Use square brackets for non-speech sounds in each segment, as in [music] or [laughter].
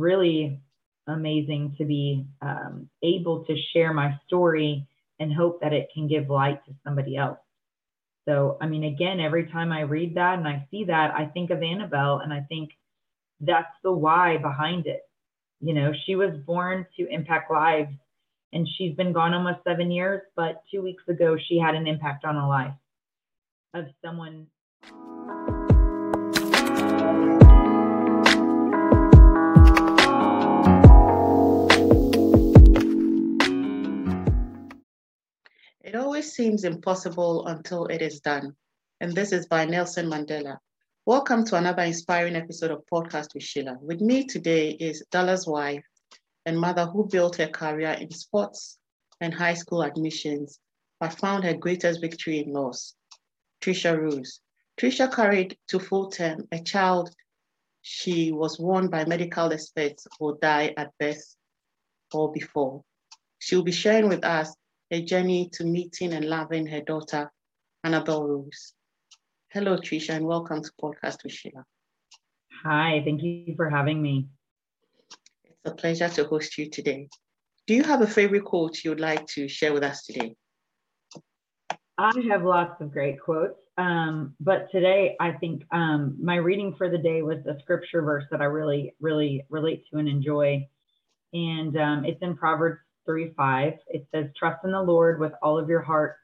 really amazing to be um, able to share my story and hope that it can give light to somebody else. So, I mean, again, every time I read that and I see that, I think of Annabelle and I think that's the why behind it. You know, she was born to impact lives and she's been gone almost seven years, but two weeks ago, she had an impact on a life of someone. It always seems impossible until it is done. And this is by Nelson Mandela. Welcome to another inspiring episode of Podcast with Sheila. With me today is Dallas wife and mother who built her career in sports and high school admissions, but found her greatest victory in loss, Trisha Rose. Trisha carried to full term a child she was warned by medical experts will die at birth or before. She'll be sharing with us a journey to meeting and loving her daughter, Annabelle Rose. Hello, Trisha, and welcome to Podcast with Sheila. Hi, thank you for having me. It's a pleasure to host you today. Do you have a favorite quote you'd like to share with us today? I have lots of great quotes, um, but today I think um, my reading for the day was a scripture verse that I really, really relate to and enjoy. And um, it's in Proverbs 3 5, it says, Trust in the Lord with all of your heart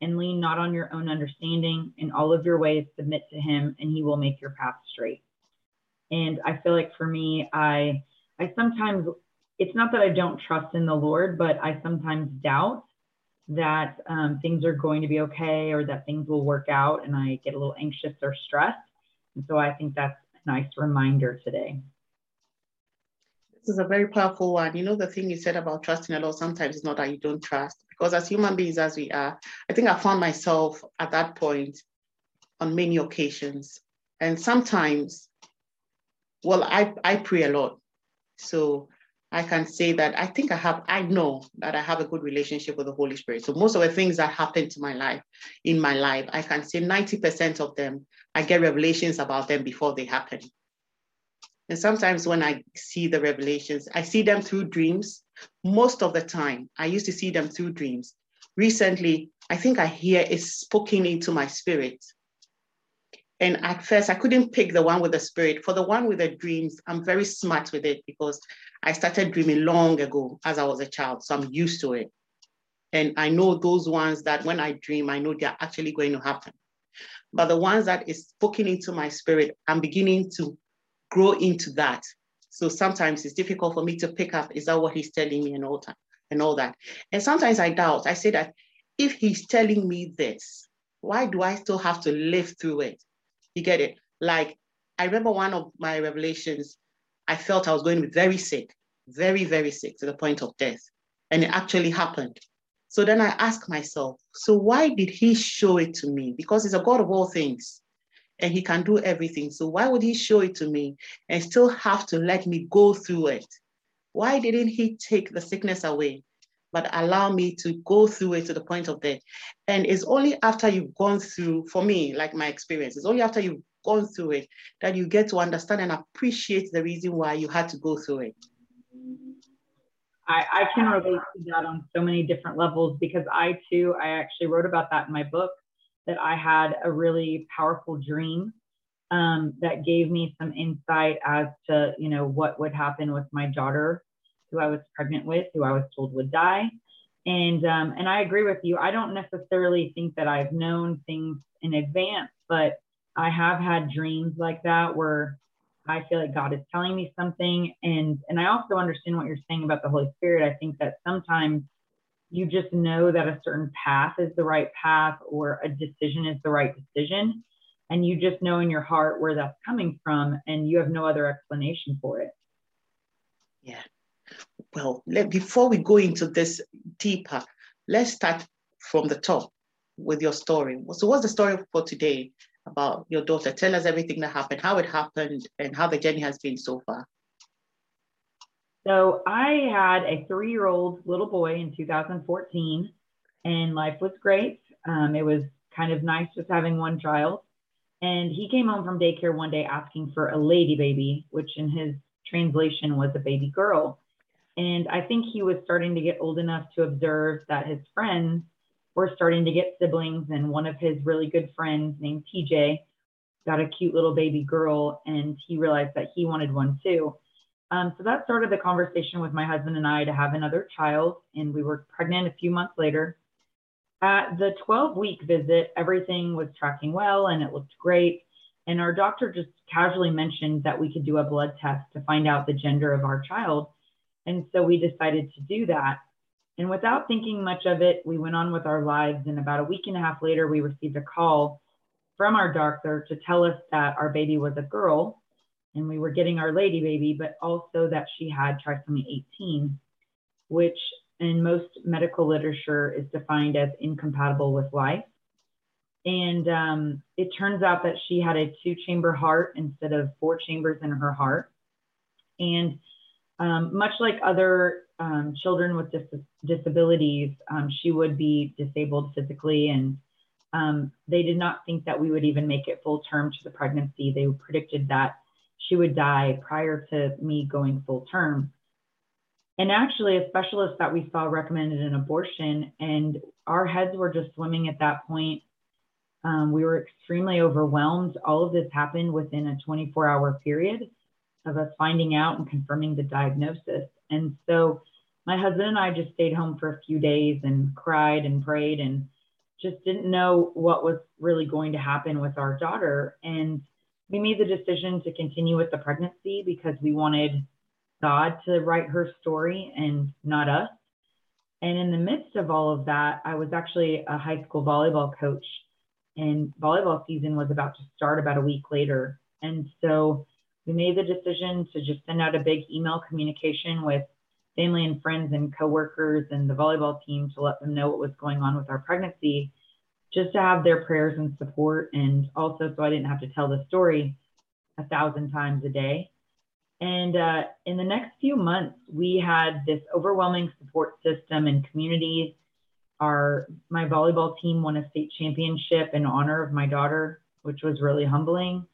and lean not on your own understanding. In all of your ways, submit to him, and he will make your path straight. And I feel like for me, I I sometimes it's not that I don't trust in the Lord, but I sometimes doubt that um, things are going to be okay or that things will work out, and I get a little anxious or stressed. And so I think that's a nice reminder today. This is a very powerful one. You know, the thing you said about trusting a lot sometimes it's not that you don't trust, because as human beings as we are, I think I found myself at that point on many occasions. And sometimes, well, I, I pray a lot. So I can say that I think I have, I know that I have a good relationship with the Holy Spirit. So most of the things that happen to my life, in my life, I can say 90% of them, I get revelations about them before they happen. And sometimes when I see the revelations, I see them through dreams. Most of the time, I used to see them through dreams. Recently, I think I hear it spoken into my spirit. And at first, I couldn't pick the one with the spirit. For the one with the dreams, I'm very smart with it because I started dreaming long ago as I was a child. So I'm used to it. And I know those ones that when I dream, I know they're actually going to happen. But the ones that is spoken into my spirit, I'm beginning to grow into that. So sometimes it's difficult for me to pick up, is that what he's telling me and all that and all that. And sometimes I doubt. I say that if he's telling me this, why do I still have to live through it? You get it? Like I remember one of my revelations, I felt I was going to be very sick, very, very sick to the point of death. And it actually happened. So then I ask myself, so why did he show it to me? Because he's a God of all things and he can do everything. So why would he show it to me and still have to let me go through it? Why didn't he take the sickness away, but allow me to go through it to the point of death? And it's only after you've gone through, for me, like my experience, it's only after you've gone through it that you get to understand and appreciate the reason why you had to go through it. I, I can relate to that on so many different levels because I too, I actually wrote about that in my book that I had a really powerful dream um, that gave me some insight as to, you know, what would happen with my daughter, who I was pregnant with, who I was told would die. And um, and I agree with you. I don't necessarily think that I've known things in advance, but I have had dreams like that where I feel like God is telling me something. And and I also understand what you're saying about the Holy Spirit. I think that sometimes you just know that a certain path is the right path or a decision is the right decision. And you just know in your heart where that's coming from and you have no other explanation for it. Yeah. Well, let, before we go into this deeper, let's start from the top with your story. So, what's the story for today about your daughter? Tell us everything that happened, how it happened, and how the journey has been so far. So I had a three year old little boy in 2014, and life was great. Um, it was kind of nice just having one child. And he came home from daycare one day asking for a lady baby, which in his translation was a baby girl. And I think he was starting to get old enough to observe that his friends were starting to get siblings. And one of his really good friends named TJ got a cute little baby girl, and he realized that he wanted one too. Um, so that started the conversation with my husband and I to have another child, and we were pregnant a few months later. At the 12 week visit, everything was tracking well and it looked great. And our doctor just casually mentioned that we could do a blood test to find out the gender of our child. And so we decided to do that. And without thinking much of it, we went on with our lives. And about a week and a half later, we received a call from our doctor to tell us that our baby was a girl and we were getting our lady baby, but also that she had trisomy 18, which in most medical literature is defined as incompatible with life. And um, it turns out that she had a two chamber heart instead of four chambers in her heart. And um, much like other um, children with dis- disabilities, um, she would be disabled physically. And um, they did not think that we would even make it full term to the pregnancy. They predicted that she would die prior to me going full term. And actually, a specialist that we saw recommended an abortion, and our heads were just swimming at that point. Um, we were extremely overwhelmed. All of this happened within a 24 hour period of us finding out and confirming the diagnosis. And so my husband and I just stayed home for a few days and cried and prayed and just didn't know what was really going to happen with our daughter. And we made the decision to continue with the pregnancy because we wanted God to write her story and not us. And in the midst of all of that, I was actually a high school volleyball coach, and volleyball season was about to start about a week later. And so we made the decision to just send out a big email communication with family and friends and coworkers and the volleyball team to let them know what was going on with our pregnancy just to have their prayers and support, and also so I didn't have to tell the story a thousand times a day. And uh, in the next few months, we had this overwhelming support system and community. Our my volleyball team won a state championship in honor of my daughter, which was really humbling.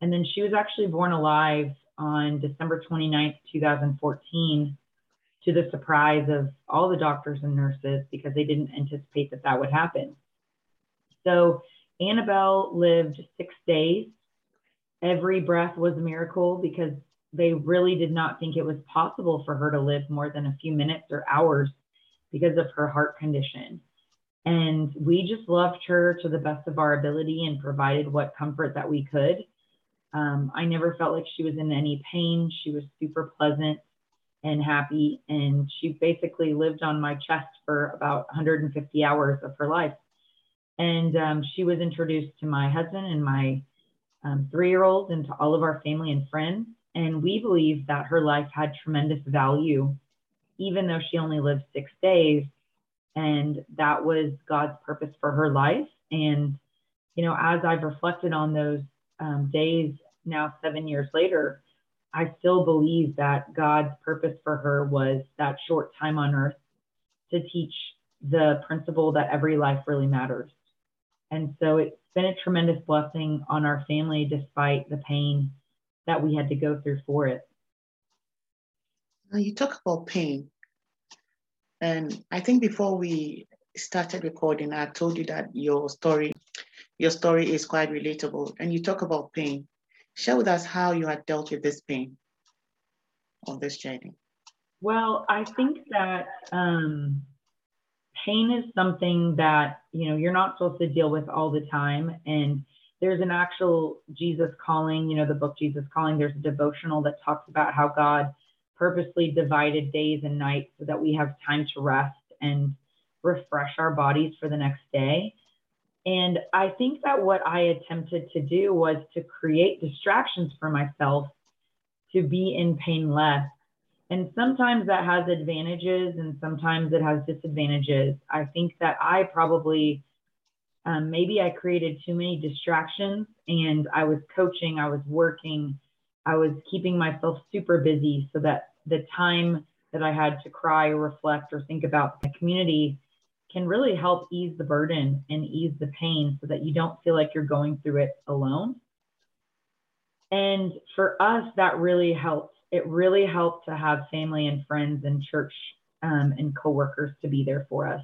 And then she was actually born alive on December 29th, 2014, to the surprise of all the doctors and nurses because they didn't anticipate that that would happen. So Annabelle lived six days. Every breath was a miracle because they really did not think it was possible for her to live more than a few minutes or hours because of her heart condition. And we just loved her to the best of our ability and provided what comfort that we could. Um, I never felt like she was in any pain. She was super pleasant and happy. And she basically lived on my chest for about 150 hours of her life. And um, she was introduced to my husband and my um, three year old and to all of our family and friends. And we believe that her life had tremendous value, even though she only lived six days. And that was God's purpose for her life. And, you know, as I've reflected on those um, days now, seven years later, I still believe that God's purpose for her was that short time on earth to teach the principle that every life really matters. And so it's been a tremendous blessing on our family despite the pain that we had to go through for it. Now you talk about pain. And I think before we started recording, I told you that your story, your story is quite relatable. And you talk about pain. Share with us how you had dealt with this pain on this journey. Well, I think that um, pain is something that you know you're not supposed to deal with all the time. And there's an actual jesus calling you know the book jesus calling. There's a devotional that talks about how god purposely divided days and nights so that we have time to rest and refresh our bodies for the next day. And i think that what i attempted to do was to create distractions for myself to be in pain less and sometimes that has advantages and sometimes it has disadvantages. I think that I probably, um, maybe I created too many distractions and I was coaching, I was working, I was keeping myself super busy so that the time that I had to cry or reflect or think about the community can really help ease the burden and ease the pain so that you don't feel like you're going through it alone. And for us, that really helped it really helped to have family and friends and church um, and coworkers to be there for us.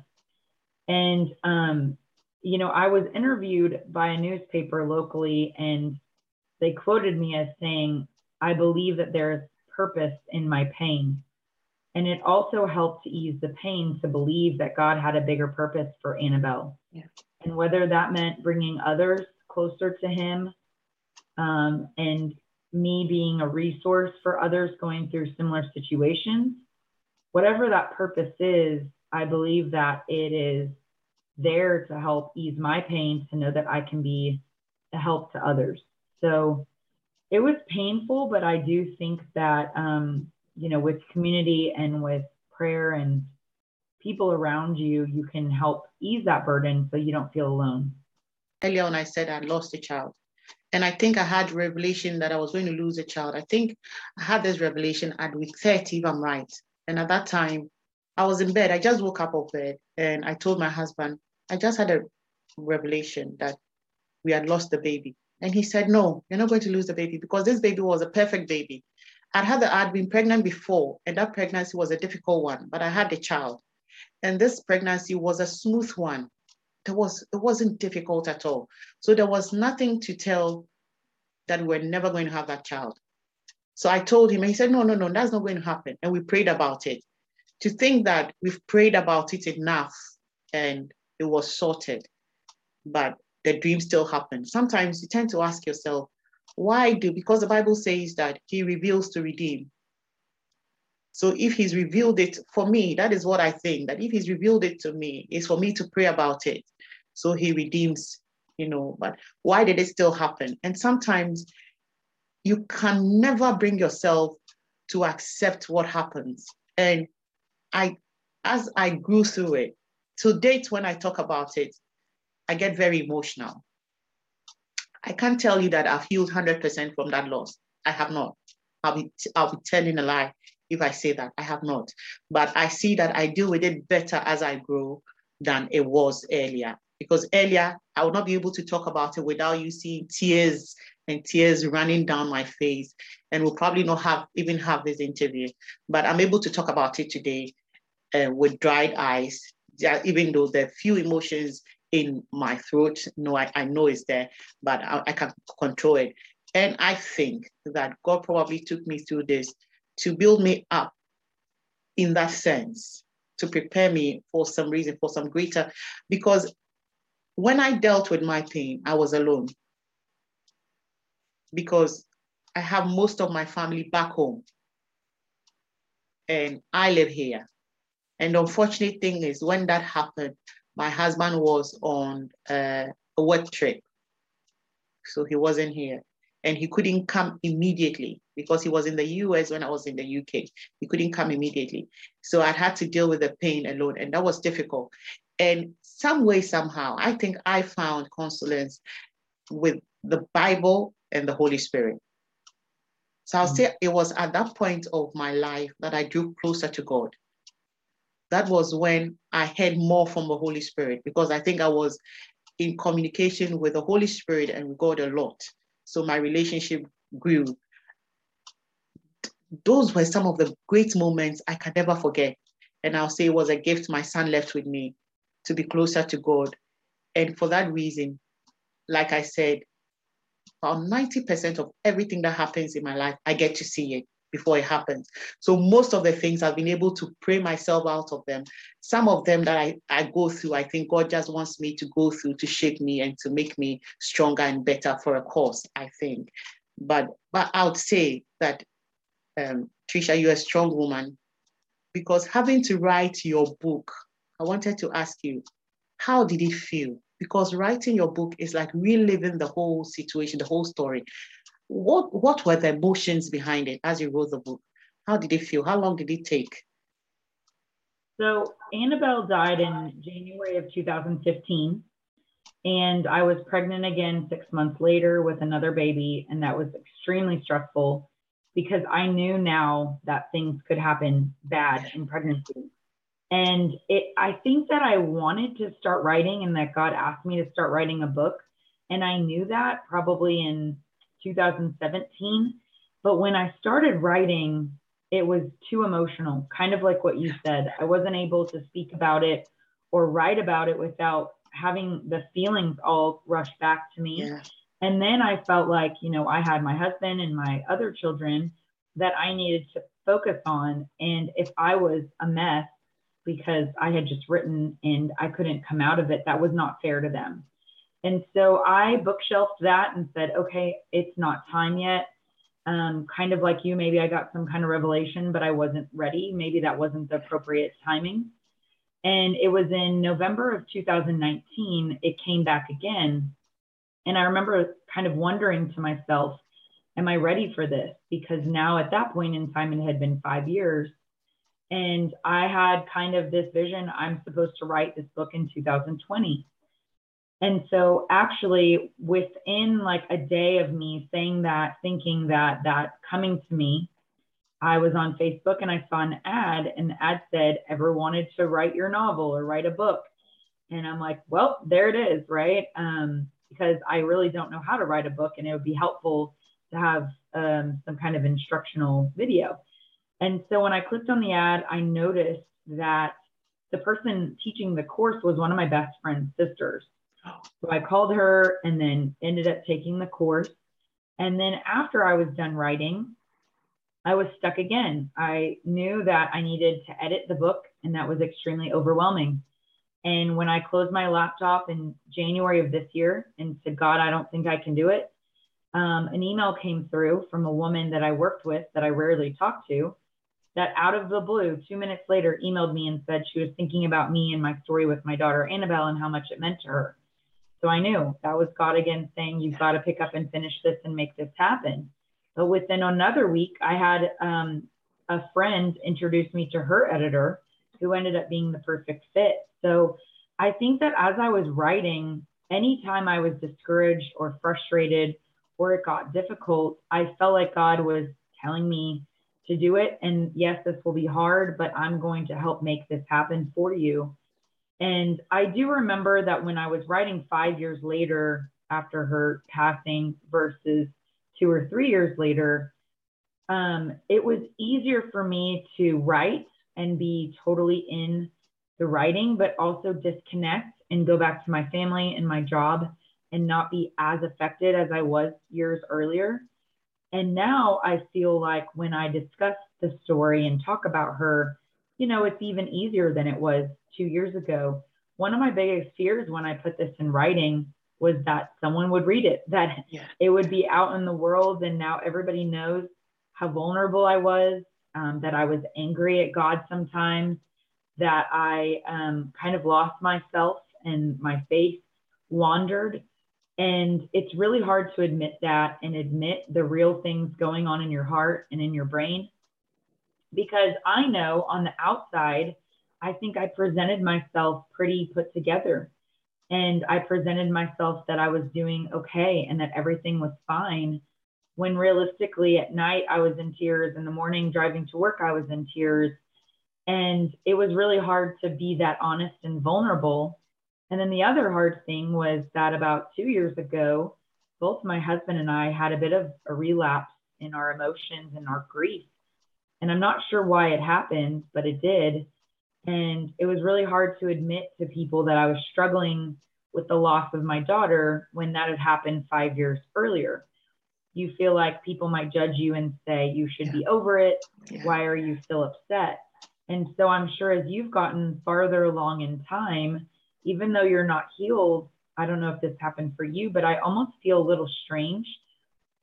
And, um, you know, I was interviewed by a newspaper locally, and they quoted me as saying, I believe that there's purpose in my pain. And it also helped to ease the pain to believe that God had a bigger purpose for Annabelle. Yeah. And whether that meant bringing others closer to Him um, and me being a resource for others going through similar situations, whatever that purpose is, I believe that it is there to help ease my pain to know that I can be a help to others. So it was painful, but I do think that, um, you know, with community and with prayer and people around you, you can help ease that burden so you don't feel alone. Earlier on, I said I lost a child. And I think I had revelation that I was going to lose a child. I think I had this revelation at week 30, if I'm right. And at that time, I was in bed. I just woke up of bed and I told my husband, I just had a revelation that we had lost the baby. And he said, No, you're not going to lose the baby because this baby was a perfect baby. I'd had the, I'd been pregnant before, and that pregnancy was a difficult one, but I had a child. And this pregnancy was a smooth one. There was it wasn't difficult at all. So there was nothing to tell that we're never going to have that child. So I told him, and he said, No, no, no, that's not going to happen. And we prayed about it. To think that we've prayed about it enough and it was sorted, but the dream still happened. Sometimes you tend to ask yourself, why do? Because the Bible says that he reveals to redeem. So if he's revealed it for me, that is what I think, that if he's revealed it to me, it's for me to pray about it. So he redeems, you know, but why did it still happen? And sometimes you can never bring yourself to accept what happens. And I, as I grew through it, to date, when I talk about it, I get very emotional. I can't tell you that I've healed 100% from that loss. I have not. I'll be, I'll be telling a lie if I say that. I have not. But I see that I deal with it better as I grow than it was earlier. Because earlier, I would not be able to talk about it without you seeing tears and tears running down my face. And we'll probably not have even have this interview. But I'm able to talk about it today uh, with dried eyes, even though there are few emotions in my throat. No, I, I know it's there, but I, I can control it. And I think that God probably took me through this to build me up in that sense, to prepare me for some reason, for some greater, because when I dealt with my pain, I was alone. Because I have most of my family back home. And I live here. And the unfortunate thing is when that happened, my husband was on uh, a work trip. So he wasn't here. And he couldn't come immediately because he was in the US when I was in the UK. He couldn't come immediately. So I had to deal with the pain alone. And that was difficult. And some way, somehow, I think I found consolence with the Bible and the Holy Spirit. So I'll mm-hmm. say it was at that point of my life that I drew closer to God that was when I heard more from the Holy Spirit because I think I was in communication with the Holy Spirit and God a lot. So my relationship grew. Those were some of the great moments I can never forget. And I'll say it was a gift my son left with me to be closer to God. And for that reason, like I said, about 90% of everything that happens in my life, I get to see it before it happens. So most of the things I've been able to pray myself out of them. Some of them that I, I go through, I think God just wants me to go through to shape me and to make me stronger and better for a cause, I think. But but I would say that um, Trisha, you're a strong woman because having to write your book, I wanted to ask you, how did it feel? Because writing your book is like reliving the whole situation, the whole story what what were the emotions behind it as you wrote the book? How did it feel? How long did it take? So Annabelle died in January of 2015, and I was pregnant again six months later with another baby, and that was extremely stressful because I knew now that things could happen bad in pregnancy. And it, I think that I wanted to start writing, and that God asked me to start writing a book, and I knew that probably in 2017. But when I started writing, it was too emotional, kind of like what you said. I wasn't able to speak about it or write about it without having the feelings all rush back to me. Yeah. And then I felt like, you know, I had my husband and my other children that I needed to focus on. And if I was a mess because I had just written and I couldn't come out of it, that was not fair to them. And so I bookshelved that and said, okay, it's not time yet. Um, kind of like you, maybe I got some kind of revelation, but I wasn't ready. Maybe that wasn't the appropriate timing. And it was in November of 2019, it came back again. And I remember kind of wondering to myself, am I ready for this? Because now at that point in time, it had been five years. And I had kind of this vision I'm supposed to write this book in 2020. And so, actually, within like a day of me saying that, thinking that, that coming to me, I was on Facebook and I saw an ad, and the ad said, Ever wanted to write your novel or write a book? And I'm like, Well, there it is, right? Um, because I really don't know how to write a book, and it would be helpful to have um, some kind of instructional video. And so when I clicked on the ad, I noticed that the person teaching the course was one of my best friend's sisters. So I called her and then ended up taking the course. And then after I was done writing, I was stuck again. I knew that I needed to edit the book, and that was extremely overwhelming. And when I closed my laptop in January of this year and said, God, I don't think I can do it, um, an email came through from a woman that I worked with that I rarely talk to that out of the blue, two minutes later, emailed me and said she was thinking about me and my story with my daughter Annabelle and how much it meant to her. So I knew that was God again saying, You've got to pick up and finish this and make this happen. But within another week, I had um, a friend introduce me to her editor who ended up being the perfect fit. So I think that as I was writing, anytime I was discouraged or frustrated or it got difficult, I felt like God was telling me to do it. And yes, this will be hard, but I'm going to help make this happen for you. And I do remember that when I was writing five years later after her passing versus two or three years later, um, it was easier for me to write and be totally in the writing, but also disconnect and go back to my family and my job and not be as affected as I was years earlier. And now I feel like when I discuss the story and talk about her, you know, it's even easier than it was two years ago. One of my biggest fears when I put this in writing was that someone would read it, that yeah. it would be out in the world. And now everybody knows how vulnerable I was, um, that I was angry at God sometimes, that I um, kind of lost myself and my faith wandered. And it's really hard to admit that and admit the real things going on in your heart and in your brain. Because I know on the outside, I think I presented myself pretty put together. And I presented myself that I was doing okay and that everything was fine. When realistically at night, I was in tears. In the morning, driving to work, I was in tears. And it was really hard to be that honest and vulnerable and then the other hard thing was that about two years ago, both my husband and I had a bit of a relapse in our emotions and our grief. And I'm not sure why it happened, but it did. And it was really hard to admit to people that I was struggling with the loss of my daughter when that had happened five years earlier. You feel like people might judge you and say, you should yeah. be over it. Yeah. Why are you still upset? And so I'm sure as you've gotten farther along in time, even though you're not healed, I don't know if this happened for you, but I almost feel a little strange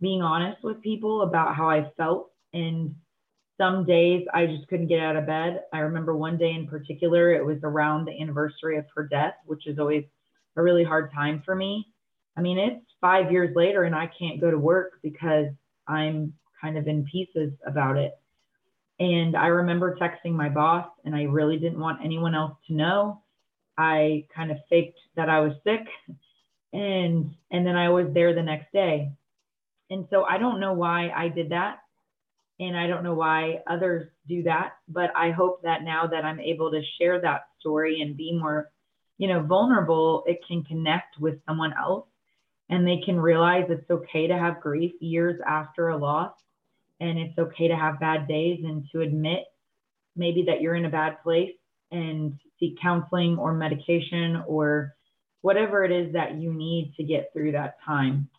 being honest with people about how I felt. And some days I just couldn't get out of bed. I remember one day in particular, it was around the anniversary of her death, which is always a really hard time for me. I mean, it's five years later and I can't go to work because I'm kind of in pieces about it. And I remember texting my boss, and I really didn't want anyone else to know. I kind of faked that I was sick and and then I was there the next day. And so I don't know why I did that and I don't know why others do that, but I hope that now that I'm able to share that story and be more, you know, vulnerable, it can connect with someone else and they can realize it's okay to have grief years after a loss and it's okay to have bad days and to admit maybe that you're in a bad place and seek counseling or medication or whatever it is that you need to get through that time.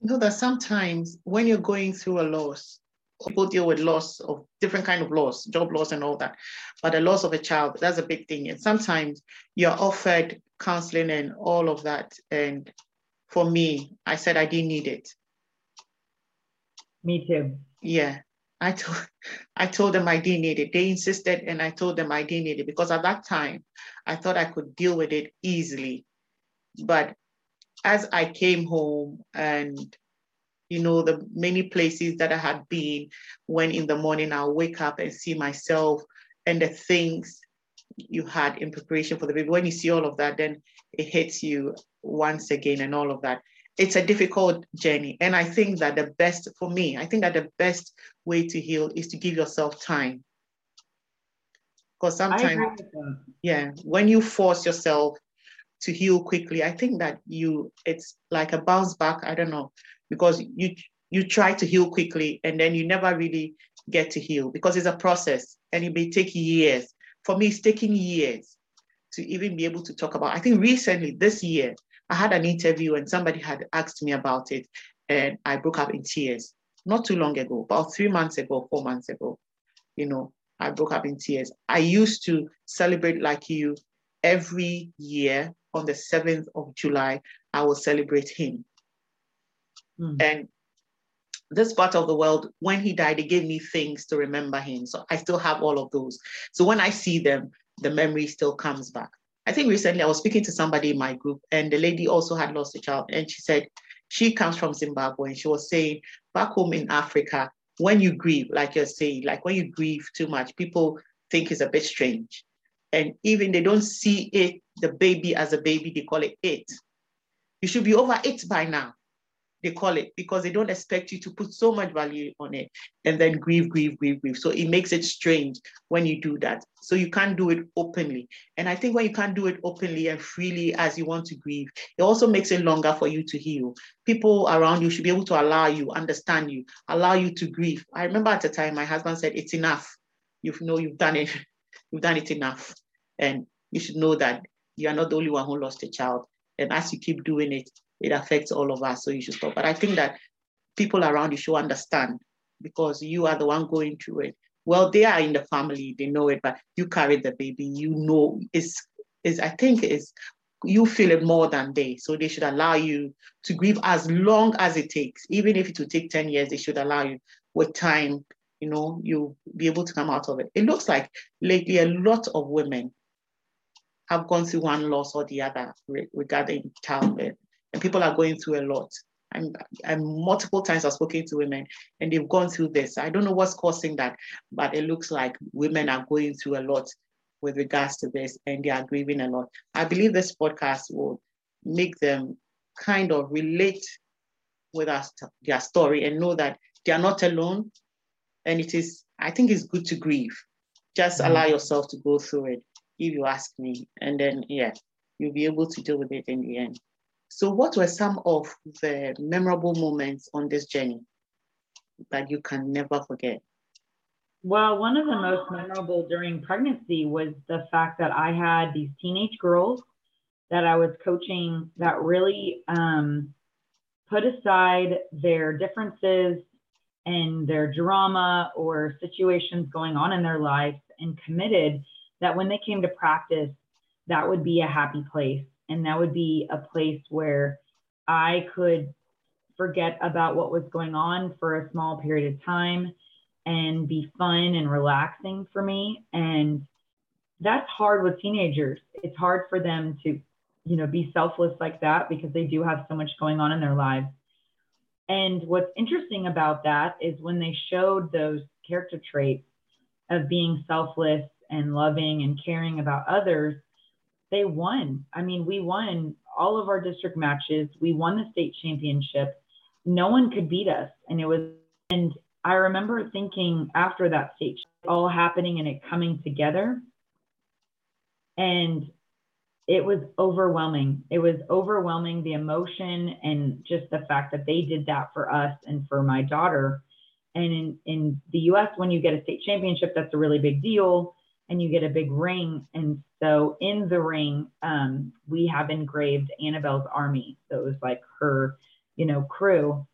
You know that sometimes when you're going through a loss, people deal with loss of different kind of loss, job loss and all that, but the loss of a child, that's a big thing. And sometimes you're offered counseling and all of that. And for me, I said I didn't need it. Me too. Yeah. I told I told them I didn't need it. They insisted and I told them I didn't need it because at that time I thought I could deal with it easily. But as I came home and you know the many places that I had been when in the morning I'll wake up and see myself and the things you had in preparation for the baby. When you see all of that, then it hits you once again and all of that it's a difficult journey. And I think that the best for me, I think that the best way to heal is to give yourself time. Because sometimes, yeah, when you force yourself to heal quickly, I think that you it's like a bounce back. I don't know, because you you try to heal quickly and then you never really get to heal because it's a process and it may take years. For me, it's taking years to even be able to talk about. I think recently, this year, I had an interview and somebody had asked me about it, and I broke up in tears. Not too long ago, about three months ago, four months ago, you know, I broke up in tears. I used to celebrate like you every year on the 7th of July, I will celebrate him. Mm. And this part of the world, when he died, it gave me things to remember him. So I still have all of those. So when I see them, the memory still comes back. I think recently I was speaking to somebody in my group, and the lady also had lost a child, and she said she comes from Zimbabwe, and she was saying back home in Africa, when you grieve, like you're saying, like when you grieve too much, people think it's a bit strange, and even they don't see it, the baby as a baby, they call it it. You should be over it by now they call it because they don't expect you to put so much value on it and then grieve, grieve, grieve, grieve. So it makes it strange when you do that. So you can't do it openly. And I think when you can't do it openly and freely as you want to grieve, it also makes it longer for you to heal. People around you should be able to allow you, understand you, allow you to grieve. I remember at the time my husband said, It's enough. You know, you've done it, [laughs] you've done it enough. And you should know that you are not the only one who lost a child. And as you keep doing it, it affects all of us. So you should stop. But I think that people around you should understand because you are the one going through it. Well, they are in the family, they know it, but you carry the baby, you know it's is I think is you feel it more than they. So they should allow you to grieve as long as it takes. Even if it will take 10 years, they should allow you with time, you know, you'll be able to come out of it. It looks like lately a lot of women have gone through one loss or the other regarding childbirth and people are going through a lot. And, and multiple times I've spoken to women and they've gone through this. I don't know what's causing that, but it looks like women are going through a lot with regards to this and they are grieving a lot. I believe this podcast will make them kind of relate with us, their story and know that they are not alone. And it is, I think it's good to grieve. Just mm-hmm. allow yourself to go through it if you ask me. And then, yeah, you'll be able to deal with it in the end. So, what were some of the memorable moments on this journey that you can never forget? Well, one of the most memorable during pregnancy was the fact that I had these teenage girls that I was coaching that really um, put aside their differences and their drama or situations going on in their lives and committed that when they came to practice, that would be a happy place and that would be a place where I could forget about what was going on for a small period of time and be fun and relaxing for me. And that's hard with teenagers. It's hard for them to, you know, be selfless like that because they do have so much going on in their lives. And what's interesting about that is when they showed those character traits of being selfless and loving and caring about others, they won. I mean, we won all of our district matches. We won the state championship. No one could beat us. And it was, and I remember thinking after that state all happening and it coming together. And it was overwhelming. It was overwhelming the emotion and just the fact that they did that for us and for my daughter. And in, in the US, when you get a state championship, that's a really big deal and you get a big ring. And so in the ring, um, we have engraved Annabelle's army. So it was like her, you know, crew.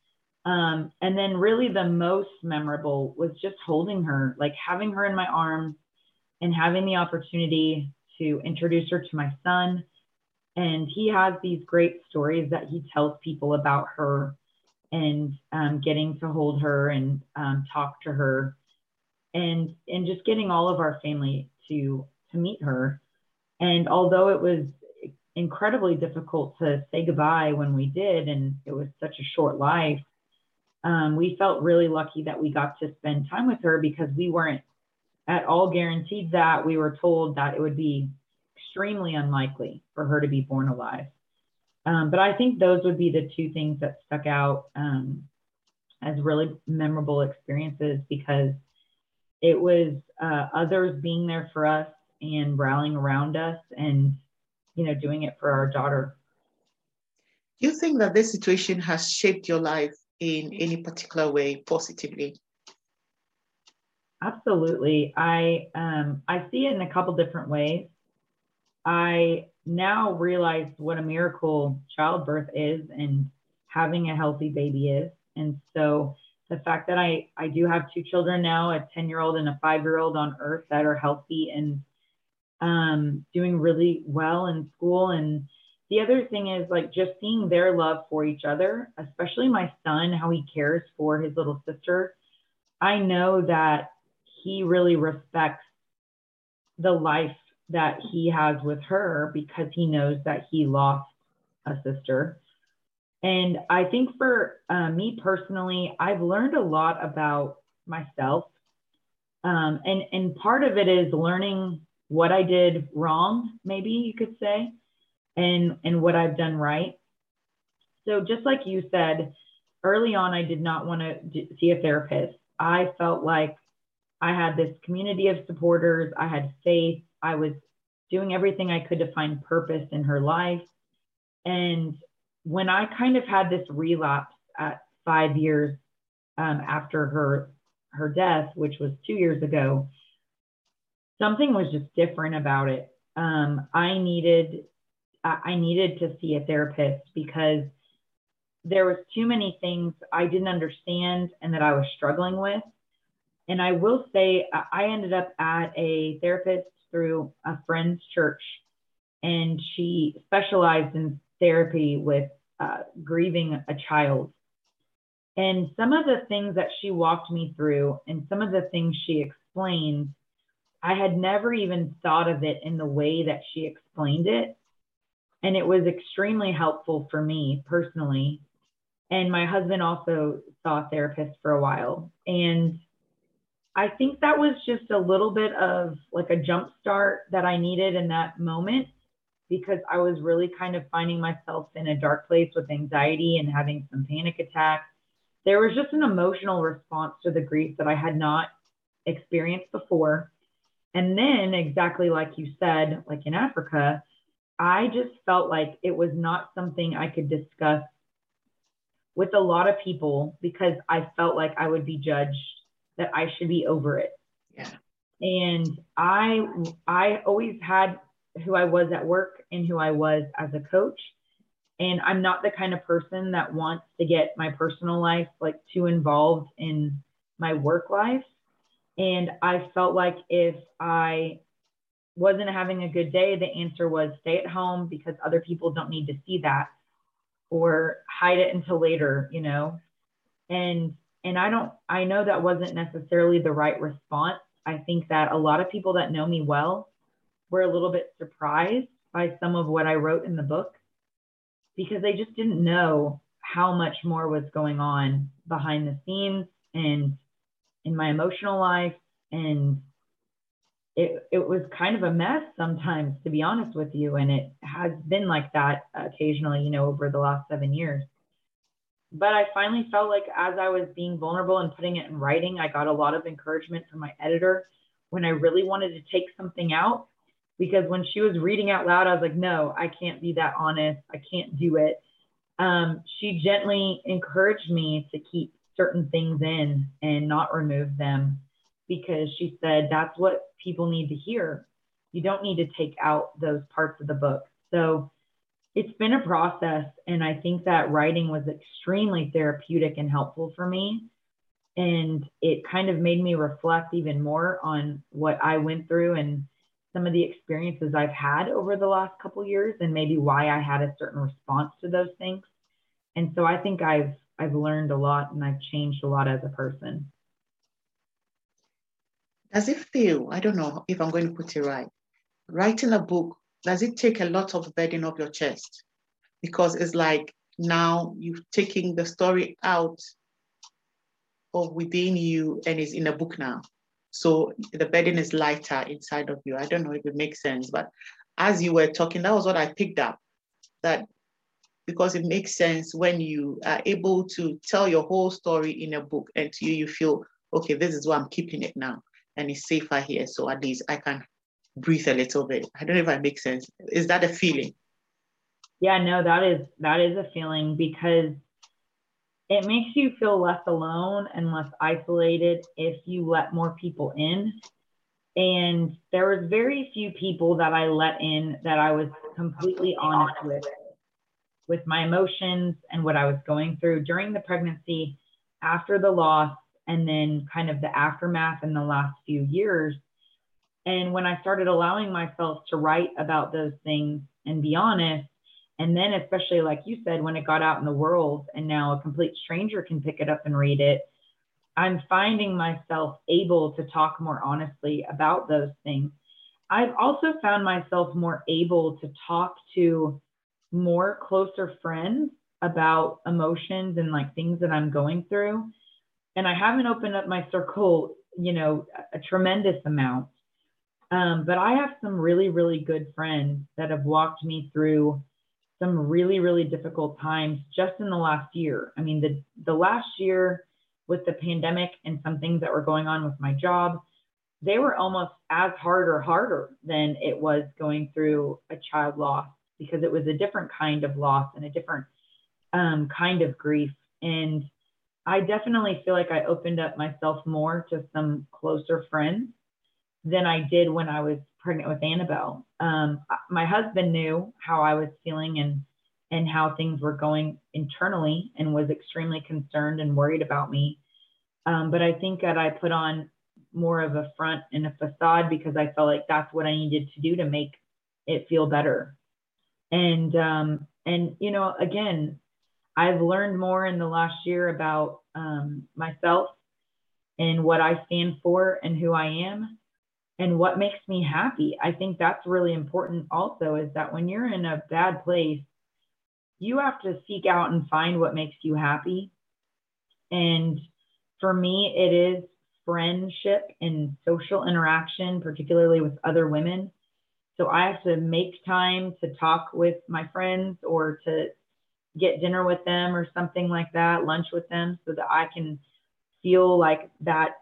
Um, and then really the most memorable was just holding her, like having her in my arms and having the opportunity to introduce her to my son. And he has these great stories that he tells people about her and um, getting to hold her and um, talk to her and and just getting all of our family to to meet her. And although it was incredibly difficult to say goodbye when we did and it was such a short life um, we felt really lucky that we got to spend time with her because we weren't at all guaranteed that we were told that it would be extremely unlikely for her to be born alive. Um, but I think those would be the two things that stuck out um, as really memorable experiences because it was uh, others being there for us and rallying around us and you know doing it for our daughter. Do you think that this situation has shaped your life in any particular way positively? Absolutely. I um, I see it in a couple different ways. I now realize what a miracle childbirth is and having a healthy baby is. And so the fact that I, I do have two children now, a 10 year old and a five year old on earth that are healthy and um, doing really well in school. And the other thing is like just seeing their love for each other, especially my son, how he cares for his little sister. I know that he really respects the life that he has with her because he knows that he lost a sister. And I think for uh, me personally, I've learned a lot about myself. Um, and, and part of it is learning what I did wrong, maybe you could say, and, and what I've done right. So, just like you said, early on, I did not want to see a therapist. I felt like I had this community of supporters, I had faith, I was doing everything I could to find purpose in her life. And when I kind of had this relapse at five years um, after her her death, which was two years ago, something was just different about it. Um, I needed I needed to see a therapist because there was too many things I didn't understand and that I was struggling with. And I will say I ended up at a therapist through a friend's church, and she specialized in therapy with uh, grieving a child. And some of the things that she walked me through and some of the things she explained, I had never even thought of it in the way that she explained it. And it was extremely helpful for me personally. And my husband also saw a therapist for a while. And I think that was just a little bit of like a jump start that I needed in that moment because I was really kind of finding myself in a dark place with anxiety and having some panic attacks. There was just an emotional response to the grief that I had not experienced before. And then, exactly like you said, like in Africa, I just felt like it was not something I could discuss with a lot of people because I felt like I would be judged that I should be over it. Yeah. And I I always had who I was at work and who I was as a coach. And I'm not the kind of person that wants to get my personal life like too involved in my work life. And I felt like if I wasn't having a good day, the answer was stay at home because other people don't need to see that or hide it until later, you know? And and I don't, I know that wasn't necessarily the right response. I think that a lot of people that know me well were a little bit surprised by some of what I wrote in the book because they just didn't know how much more was going on behind the scenes and in my emotional life. And it, it was kind of a mess sometimes, to be honest with you. And it has been like that occasionally, you know, over the last seven years but I finally felt like as I was being vulnerable and putting it in writing, I got a lot of encouragement from my editor when I really wanted to take something out. Because when she was reading out loud, I was like, no, I can't be that honest. I can't do it. Um, she gently encouraged me to keep certain things in and not remove them because she said that's what people need to hear. You don't need to take out those parts of the book. So it's been a process. And I think that writing was extremely therapeutic and helpful for me. And it kind of made me reflect even more on what I went through and some of the experiences I've had over the last couple years and maybe why I had a certain response to those things. And so I think I've I've learned a lot and I've changed a lot as a person. Does it feel, I don't know if I'm going to put it right, writing a book, does it take a lot of burden off your chest? Because it's like now you're taking the story out of within you and it's in a book now. So the burden is lighter inside of you. I don't know if it makes sense, but as you were talking, that was what I picked up. That because it makes sense when you are able to tell your whole story in a book and to you, you feel, okay, this is where I'm keeping it now and it's safer here. So at least I can breathe a little bit. I don't know if that makes sense. Is that a feeling? Yeah, no, that is that is a feeling because it makes you feel less alone and less isolated if you let more people in. And there was very few people that I let in that I was completely honest with with my emotions and what I was going through during the pregnancy, after the loss, and then kind of the aftermath in the last few years. And when I started allowing myself to write about those things and be honest, and then especially like you said, when it got out in the world and now a complete stranger can pick it up and read it, I'm finding myself able to talk more honestly about those things. I've also found myself more able to talk to more closer friends about emotions and like things that I'm going through. And I haven't opened up my circle, you know, a, tremendous amount. Um, but I have some really, really good friends that have walked me through some really, really difficult times just in the last year. I mean, the, the last year with the pandemic and some things that were going on with my job, they were almost as hard or harder than it was going through a child loss because it was a different kind of loss and a different um, kind of grief. And I definitely feel like I opened up myself more to some closer friends than I did when I was pregnant with Annabelle. Um, my husband knew how I was feeling and and how things were going internally and was extremely concerned and worried about me. Um, but I think that I put on more of a front and a facade because I felt like that's what I needed to do to make it feel better and um, and you know again i've learned more in the last year about um, myself and what i stand for and who i am and what makes me happy. I think that's really important also is that when you're in a bad place you have to seek out and find what makes you happy. And for me it is friendship and social interaction particularly with other women. So I have to make time to talk with my friends or to get dinner with them or something like that, lunch with them, so that I can feel like that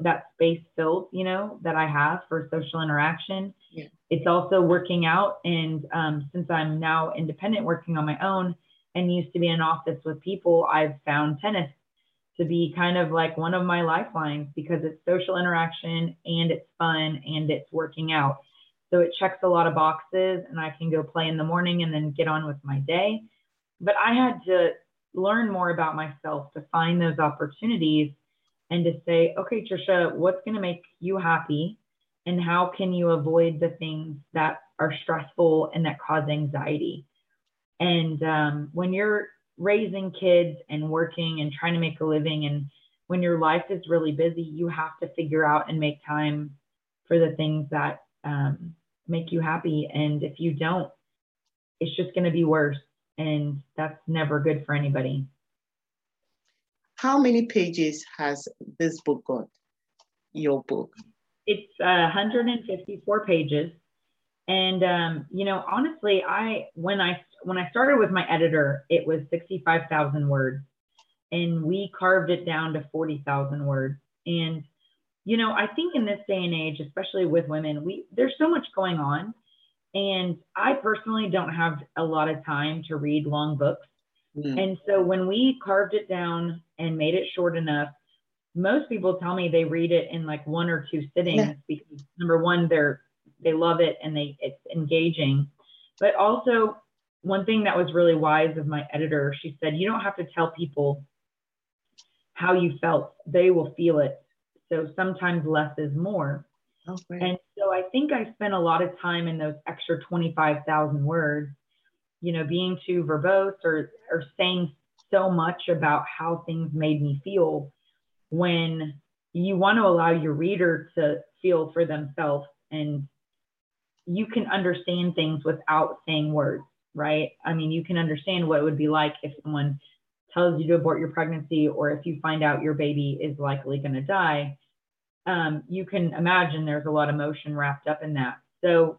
that space filled, you know, that I have for social interaction. Yeah. It's also working out, and um, since I'm now independent, working on my own, and used to be in an office with people, I've found tennis to be kind of like one of my lifelines because it's social interaction and it's fun and it's working out. So it checks a lot of boxes and I can go play in the morning and then get on with my day. But I had to learn more about myself to find those opportunities and to say, okay, Tricia, what's going to make you happy? And how can you avoid the things that are stressful and that cause anxiety? And um, when you're raising kids and working and trying to make a living, and when your life is really busy, you have to figure out and make time for the things that um, make you happy. And if you don't, it's just going to be worse. And that's never good for anybody. How many pages has this book got? Your book? It's uh, 154 pages. And um, you know, honestly, I when I when I started with my editor, it was 65,000 words, and we carved it down to 40,000 words. And you know, I think in this day and age, especially with women, we there's so much going on. And I personally don't have a lot of time to read long books. Mm. And so when we carved it down and made it short enough, most people tell me they read it in like one or two sittings yeah. because number one, they're they love it and they it's engaging. But also one thing that was really wise of my editor, she said, you don't have to tell people how you felt. They will feel it. So sometimes less is more. Oh, and so I think I spent a lot of time in those extra 25,000 words, you know, being too verbose or, or saying so much about how things made me feel when you want to allow your reader to feel for themselves and you can understand things without saying words, right? I mean, you can understand what it would be like if someone tells you to abort your pregnancy or if you find out your baby is likely going to die um, you can imagine there's a lot of emotion wrapped up in that. So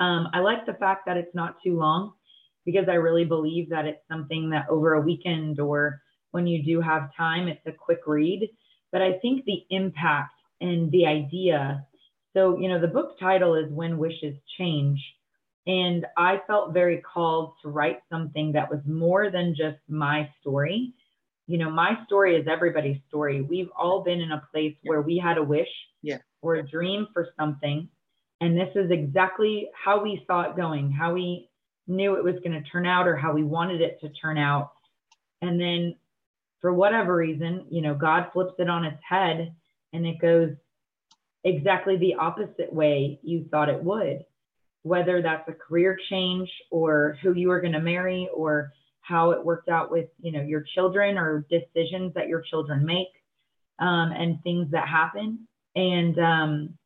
um, I like the fact that it's not too long because I really believe that it's something that over a weekend or when you do have time, it's a quick read. But I think the impact and the idea. So, you know, the book title is When Wishes Change. And I felt very called to write something that was more than just my story, you know, my story is everybody's story. We've all been in a place yeah. where we had a wish yeah. or a dream for something. And this is exactly how we saw it going, how we knew it was going to turn out or how we wanted it to turn out. And then for whatever reason, you know, God flips it on its head and it goes exactly the opposite way you thought it would, whether that's a career change or who you are going to marry or how it worked out with you know your children or decisions that your children make um, and things that happen and um,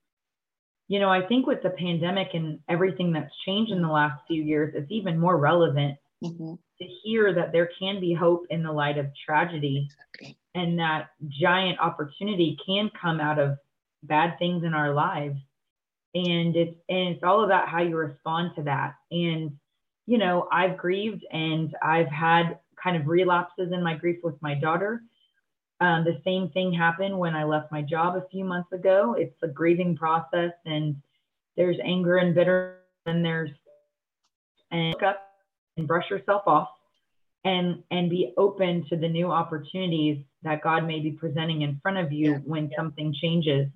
you know i think with the pandemic and everything that's changed in the last few years it's even more relevant mm-hmm. to hear that there can be hope in the light of tragedy exactly. and that giant opportunity can come out of bad things in our lives and it's and it's all about how you respond to that and you know, I've grieved and I've had kind of relapses in my grief with my daughter. Um, the same thing happened when I left my job a few months ago. It's a grieving process, and there's anger and bitterness, and there's and look up and brush yourself off, and and be open to the new opportunities that God may be presenting in front of you yeah. when yeah. something changes,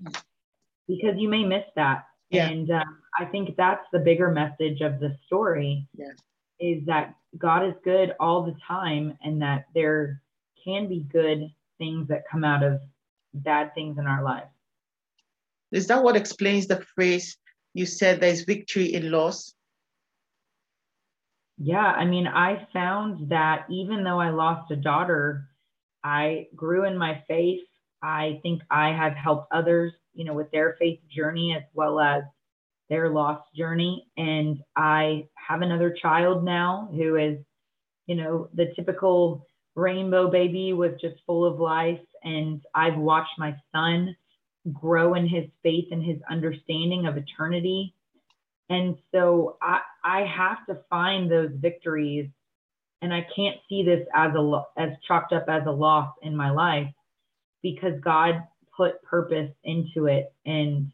because you may miss that. Yeah. And um, I think that's the bigger message of the story is that God is good all the time and that there can be good things that come out of bad things in our lives. Is that what explains the phrase you said there's victory in loss? Yeah, I mean, I found that even though I lost a daughter, I grew in my faith. I think I have helped others, you know, with their faith journey as well as their lost journey. And I have another child now who is, you know, the typical rainbow baby was just full of life. And I've watched my son grow in his faith and his understanding of eternity. And so I, I have to find those victories. And I can't see this as a as chalked up as a loss in my life because God put purpose into it and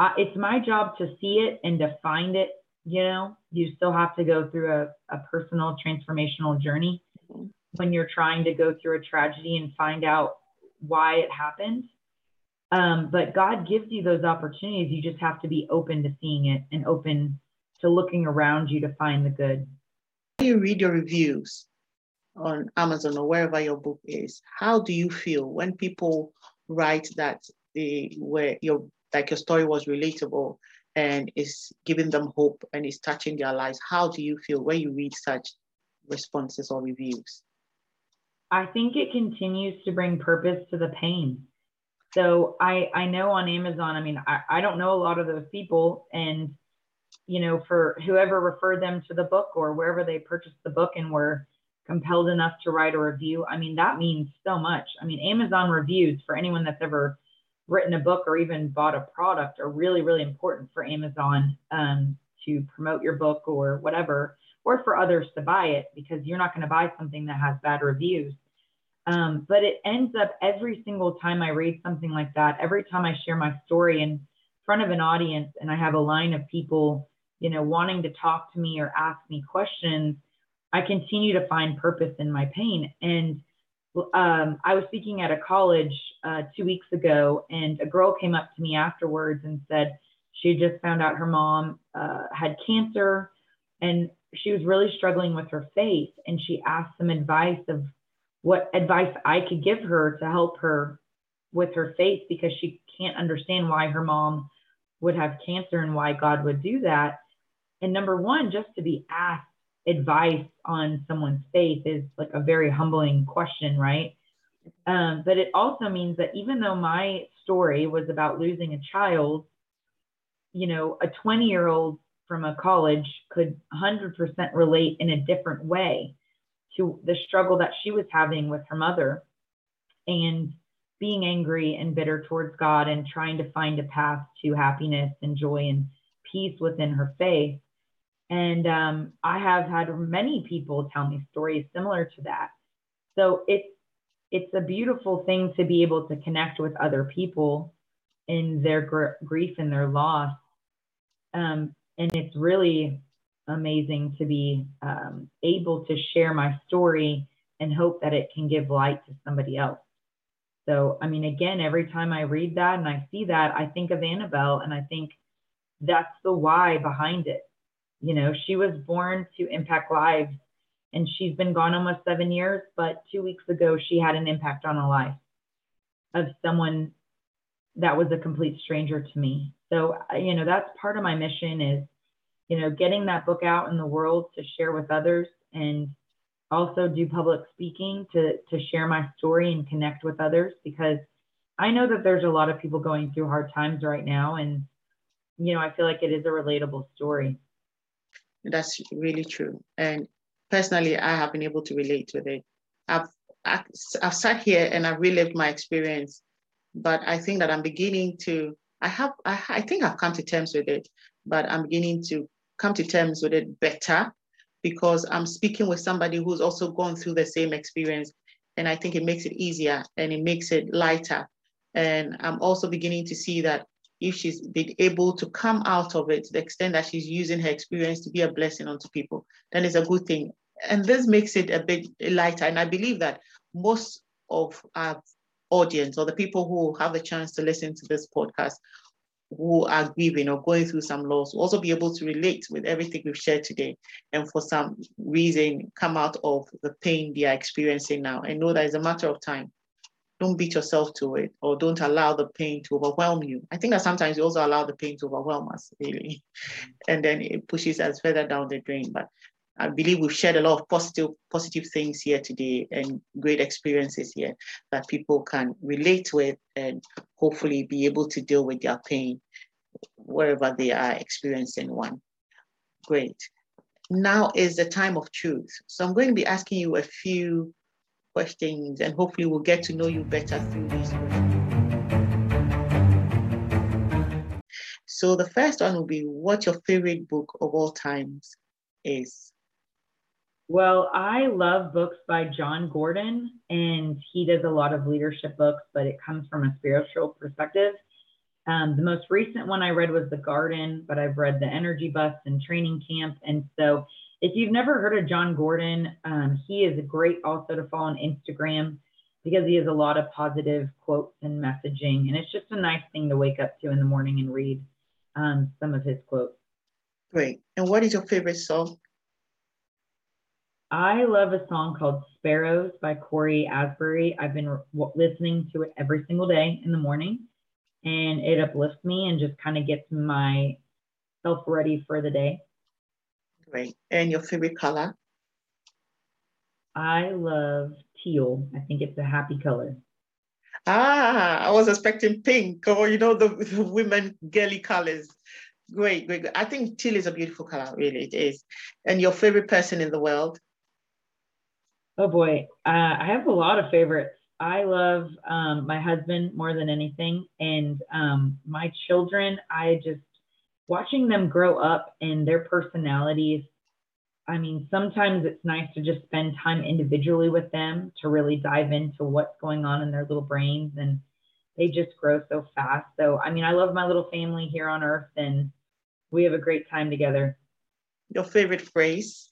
uh, it's my job to see it and to find it. You know, you still have to go through a, a personal transformational journey mm-hmm. When you're trying to go through a tragedy and find out why it happened. Um, but God gives you those opportunities. You just have to be open to seeing it and open to looking around you to find the good. When you read your reviews on Amazon or wherever your book is. How do you feel when people write that the were your like your story was relatable and is giving them hope and is touching their lives. How do you feel when you read such responses or reviews? I think it continues to bring purpose to the pain. So I I know on Amazon, I mean, I, I don't know a lot of those people and you know, for whoever referred them to the book or wherever they purchased the book and were compelled enough to write a review, I mean, that means so much. I mean, Amazon reviews for anyone that's ever written a book or even bought a product are really, really important for Amazon um, to promote your book or whatever, or for others to buy it because you're not going to buy something that has bad reviews. Um, but it ends up every single time I read something like that, every time I share my story in front of an audience and I have a line of people, you know, wanting to talk to me or ask me questions, I continue to find purpose in my pain. And um, I was speaking at a college uh, two weeks ago, and a girl came up to me afterwards and said she just found out her mom uh, had cancer and she was really struggling with her faith. And she asked some advice of what advice I could give her to help her with her faith because she can't understand why her mom would have cancer and why God would do that. And number one, just to be asked advice on someone's faith is like a very humbling question, right? Um, but it also means that even though my story was about losing a child, you know, a 20 year old from a college could 100% relate in a different way to the struggle that she was having with her mother and being angry and bitter towards God and trying to find a path to happiness and joy and peace within her faith. And um, I have had many people tell me stories similar to that. So it's it's a beautiful thing to be able to connect with other people in their gr- grief and their loss. Um, and it's really amazing to be um, able to share my story and hope that it can give light to somebody else. So, I mean, again, every time I read that and I see that, I think of Annabelle and I think that's the why behind it. You know, she was born to impact lives and she's been gone almost seven years, but two weeks ago, she had an impact on a life of someone that was a complete stranger to me. So, you know, that's part of my mission is, you know, getting that book out in the world to share with others and also do public speaking to, to share my story and connect with others because I know that there's a lot of people going through hard times right now. And, you know, I feel like it is a relatable story. That's really true. And personally, I have been able to relate with it. I've, I've, I've sat here and I've relived my experience, but I think that I'm beginning to, I have, I, I think I've come to terms with it, but I'm beginning to come to terms with it better because I'm speaking with somebody who's also gone through the same experience. And I think it makes it easier and it makes it lighter. And I'm also beginning to see that if she's been able to come out of it to the extent that she's using her experience to be a blessing unto people, then it's a good thing. And this makes it a bit lighter. And I believe that most of our audience or the people who have the chance to listen to this podcast who are grieving or going through some loss will also be able to relate with everything we've shared today and for some reason come out of the pain they are experiencing now and know that it's a matter of time don't beat yourself to it or don't allow the pain to overwhelm you. I think that sometimes you also allow the pain to overwhelm us, really. And then it pushes us further down the drain. But I believe we've shared a lot of positive, positive things here today and great experiences here that people can relate with and hopefully be able to deal with their pain wherever they are experiencing one. Great. Now is the time of truth. So I'm going to be asking you a few questions and hopefully we'll get to know you better through these So the first one will be what your favorite book of all times is. Well, I love books by Jon Gordon, and he does a lot of leadership books, but it comes from a spiritual perspective. Um, the most recent one I read was The Garden, but I've read The Energy Bus and Training Camp. And so if you've never heard of Jon Gordon, um, he is great also to follow on Instagram because he has a lot of positive quotes and messaging. And it's just a nice thing to wake up to in the morning and read um, some of his quotes. Great. And what is your favorite song? I love a song called Sparrows by Cory Asbury. I've been re- listening to it every single day in the morning, and it uplifts me and just kind of gets myself ready for the day. Great. And your favorite color? I love teal. I think it's a happy color. Ah, I was expecting pink or, you know, the, the women girly colors. Great, great, great. I think teal is a beautiful color, really, it is. And your favorite person in the world? Oh boy, uh, I have a lot of favorites. I love um, my husband more than anything, and um, my children. I just watching them grow up and their personalities. I mean, sometimes it's nice to just spend time individually with them to really dive into what's going on in their little brains, and they just grow so fast. So, I mean, I love my little family here on earth, and we have a great time together. Your favorite phrase?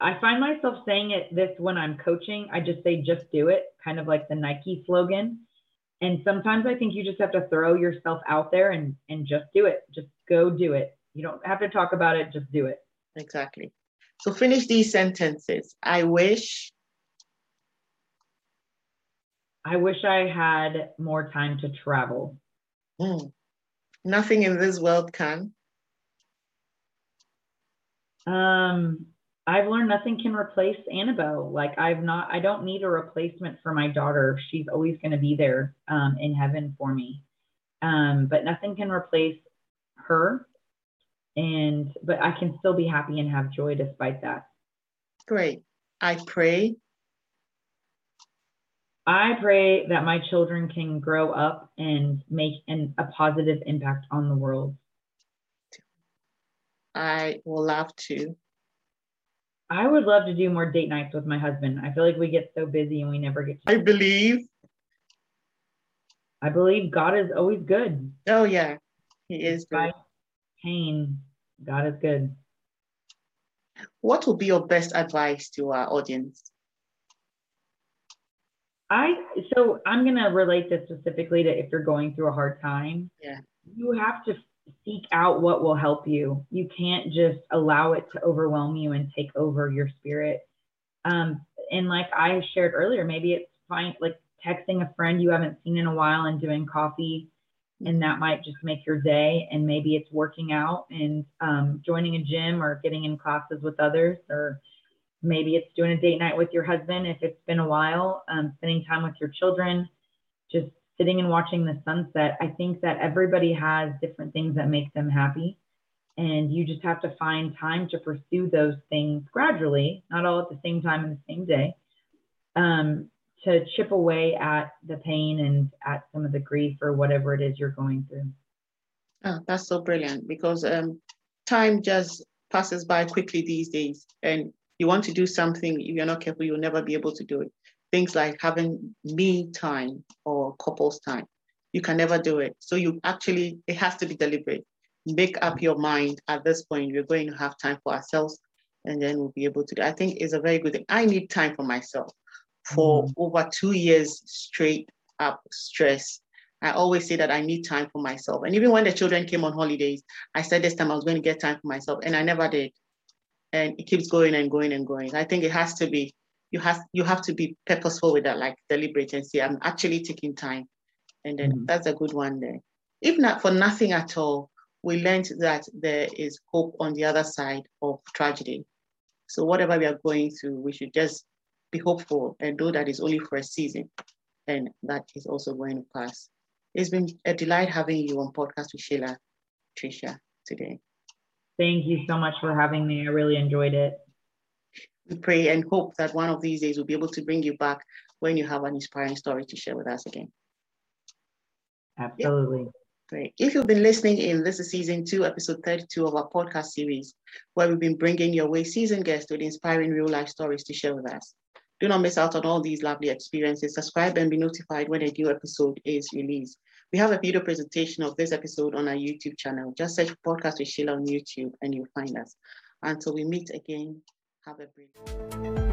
I find myself saying it this when I'm coaching. I just say, just do it, kind of like the Nike slogan. And sometimes I think you just have to throw yourself out there and, and just do it. Just go do it. You don't have to talk about it, just do it. Exactly. So finish these sentences. I wish. I wish I had more time to travel. Mm. Nothing in this world can. Um, I've learned nothing can replace Annabelle. Like I've not, I don't need a replacement for my daughter. She's always going to be there um, in heaven for me. Um, but nothing can replace her. And, but I can still be happy and have joy despite that. Great. I pray. I pray that my children can grow up and make an, a positive impact on the world. I will love to I would love to do more date nights with my husband. I feel like we get so busy and we never get to. I believe. I believe God is always good. Oh, yeah. He is good. Pain, God is good. What would be your best advice to our audience? I so I'm gonna relate this specifically to if you're going through a hard time. Yeah. You have to seek out what will help you. You can't just allow it to overwhelm you and take over your spirit. Um, and like I shared earlier, maybe it's fine, like texting a friend you haven't seen in a while and doing coffee, and that might just make your day. And maybe it's working out and um, joining a gym or getting in classes with others, or maybe it's doing a date night with your husband if it's been a while, um, spending time with your children, just sitting and watching the sunset, I think that everybody has different things that make them happy. And you just have to find time to pursue those things gradually, not all at the same time in the same day, um, to chip away at the pain and at some of the grief or whatever it is you're going through. Oh, that's so brilliant because um, time just passes by quickly these days. And you want to do something, if you're not careful, you'll never be able to do it things like having me time or couples time. You can never do it. So you actually, it has to be deliberate. Make up your mind at this point, we're going to have time for ourselves and then we'll be able to. I think it's a very good thing. I need time for myself. For mm. over two years straight up stress, I always say that I need time for myself. And even when the children came on holidays, I said this time I was going to get time for myself, and I never did. And it keeps going and going and going. I think it has to be you have you have to be purposeful with that, like deliberate and say, I'm actually taking time. And then mm-hmm. that's a good one there. If not for nothing at all, we learned that there is hope on the other side of tragedy. So whatever we are going through, we should just be hopeful and know that it's only for a season and that is also going to pass. It's been a delight having you on podcast with Sheila, Tricia, today. Thank you so much for having me. I really enjoyed it. We pray and hope that one of these days we'll be able to bring you back when you have an inspiring story to share with us again. Absolutely. Yeah. Great. If you've been listening in, this is season two, episode 32 of our podcast series, where we've been bringing your way seasoned guests with inspiring real life stories to share with us. Do not miss out on all these lovely experiences. Subscribe and be notified when a new episode is released. We have a video presentation of this episode on our YouTube channel. Just search Podcast with Sheila on YouTube and you'll find us. Until we meet again, have a break.